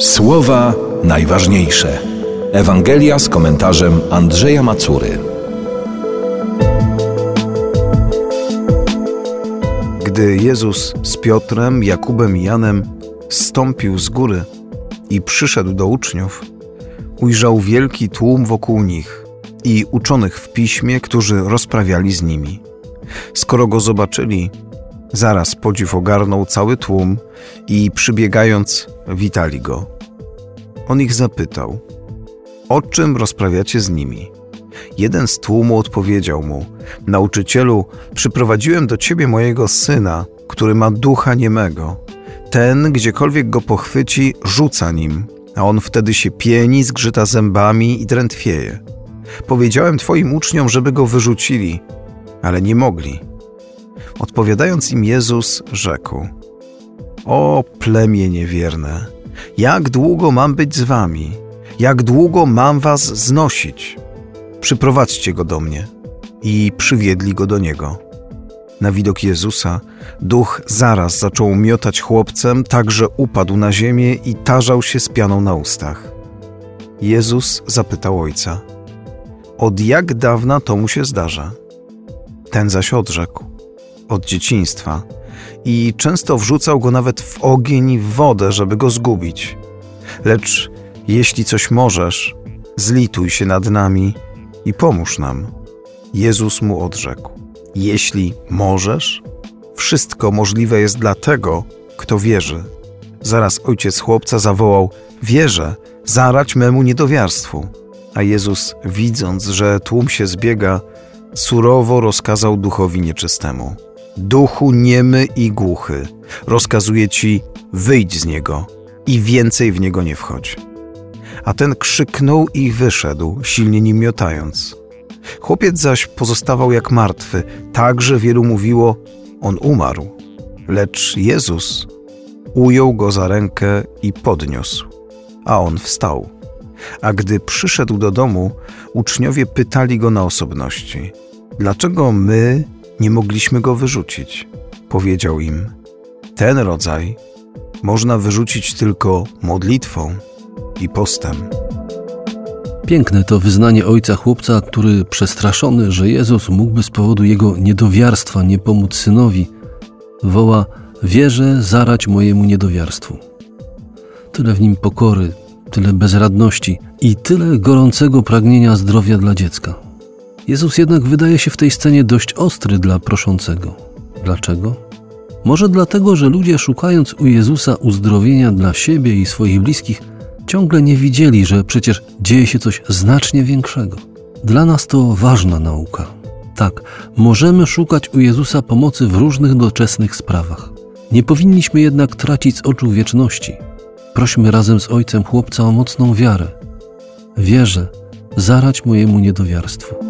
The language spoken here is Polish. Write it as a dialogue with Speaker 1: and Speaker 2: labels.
Speaker 1: Słowa najważniejsze. Ewangelia z komentarzem Andrzeja Macury.
Speaker 2: Gdy Jezus z Piotrem, Jakubem i Janem stąpił z góry i przyszedł do uczniów, ujrzał wielki tłum wokół nich i uczonych w piśmie, którzy rozprawiali z nimi. Skoro go zobaczyli, zaraz podziw ogarnął cały tłum i przybiegając, witali go. On ich zapytał: O czym rozprawiacie z nimi? Jeden z tłumu odpowiedział mu: Nauczycielu, przyprowadziłem do ciebie mojego syna, który ma ducha niemego. Ten, gdziekolwiek go pochwyci, rzuca nim, a on wtedy się pieni, zgrzyta zębami i drętwieje. Powiedziałem twoim uczniom, żeby go wyrzucili, ale nie mogli. Odpowiadając im Jezus, rzekł: O plemię niewierne, jak długo mam być z wami? Jak długo mam was znosić? Przyprowadźcie go do mnie. I przywiedli go do niego. Na widok Jezusa duch zaraz zaczął miotać chłopcem, tak że upadł na ziemię i tarzał się z pianą na ustach. Jezus zapytał ojca: Od jak dawna to mu się zdarza? Ten zaś odrzekł: Od dzieciństwa i często wrzucał go nawet w ogień i w wodę, żeby go zgubić. Lecz jeśli coś możesz, zlituj się nad nami i pomóż nam. Jezus mu odrzekł: Jeśli możesz, wszystko możliwe jest dla tego, kto wierzy. Zaraz ojciec chłopca zawołał: Wierzę, zarać memu niedowiarstwu. A Jezus, widząc, że tłum się zbiega, surowo rozkazał duchowi nieczystemu: Duchu niemy i głuchy, rozkazuję ci, wyjdź z niego i więcej w niego nie wchodź. A ten krzyknął i wyszedł, silnie nim miotając. Chłopiec zaś pozostawał jak martwy, tak że wielu mówiło, on umarł. Lecz Jezus ujął go za rękę i podniósł, a on wstał. A gdy przyszedł do domu, uczniowie pytali go na osobności: Dlaczego my nie mogliśmy go wyrzucić? Powiedział im: Ten rodzaj można wyrzucić tylko modlitwą i postem.
Speaker 3: Piękne to wyznanie ojca chłopca, który przestraszony, że Jezus mógłby z powodu jego niedowiarstwa nie pomóc synowi, woła: Wierzę zarać mojemu niedowiarstwu. Tyle w nim pokory, tyle bezradności i tyle gorącego pragnienia zdrowia dla dziecka. Jezus jednak wydaje się w tej scenie dość ostry dla proszącego. Dlaczego? Może dlatego, że ludzie szukając u Jezusa uzdrowienia dla siebie i swoich bliskich, ciągle nie widzieli, że przecież dzieje się coś znacznie większego. Dla nas to ważna nauka. Tak, możemy szukać u Jezusa pomocy w różnych doczesnych sprawach. Nie powinniśmy jednak tracić z oczu wieczności. Prośmy razem z ojcem chłopca o mocną wiarę. Wierzę, zarać mojemu niedowiarstwu.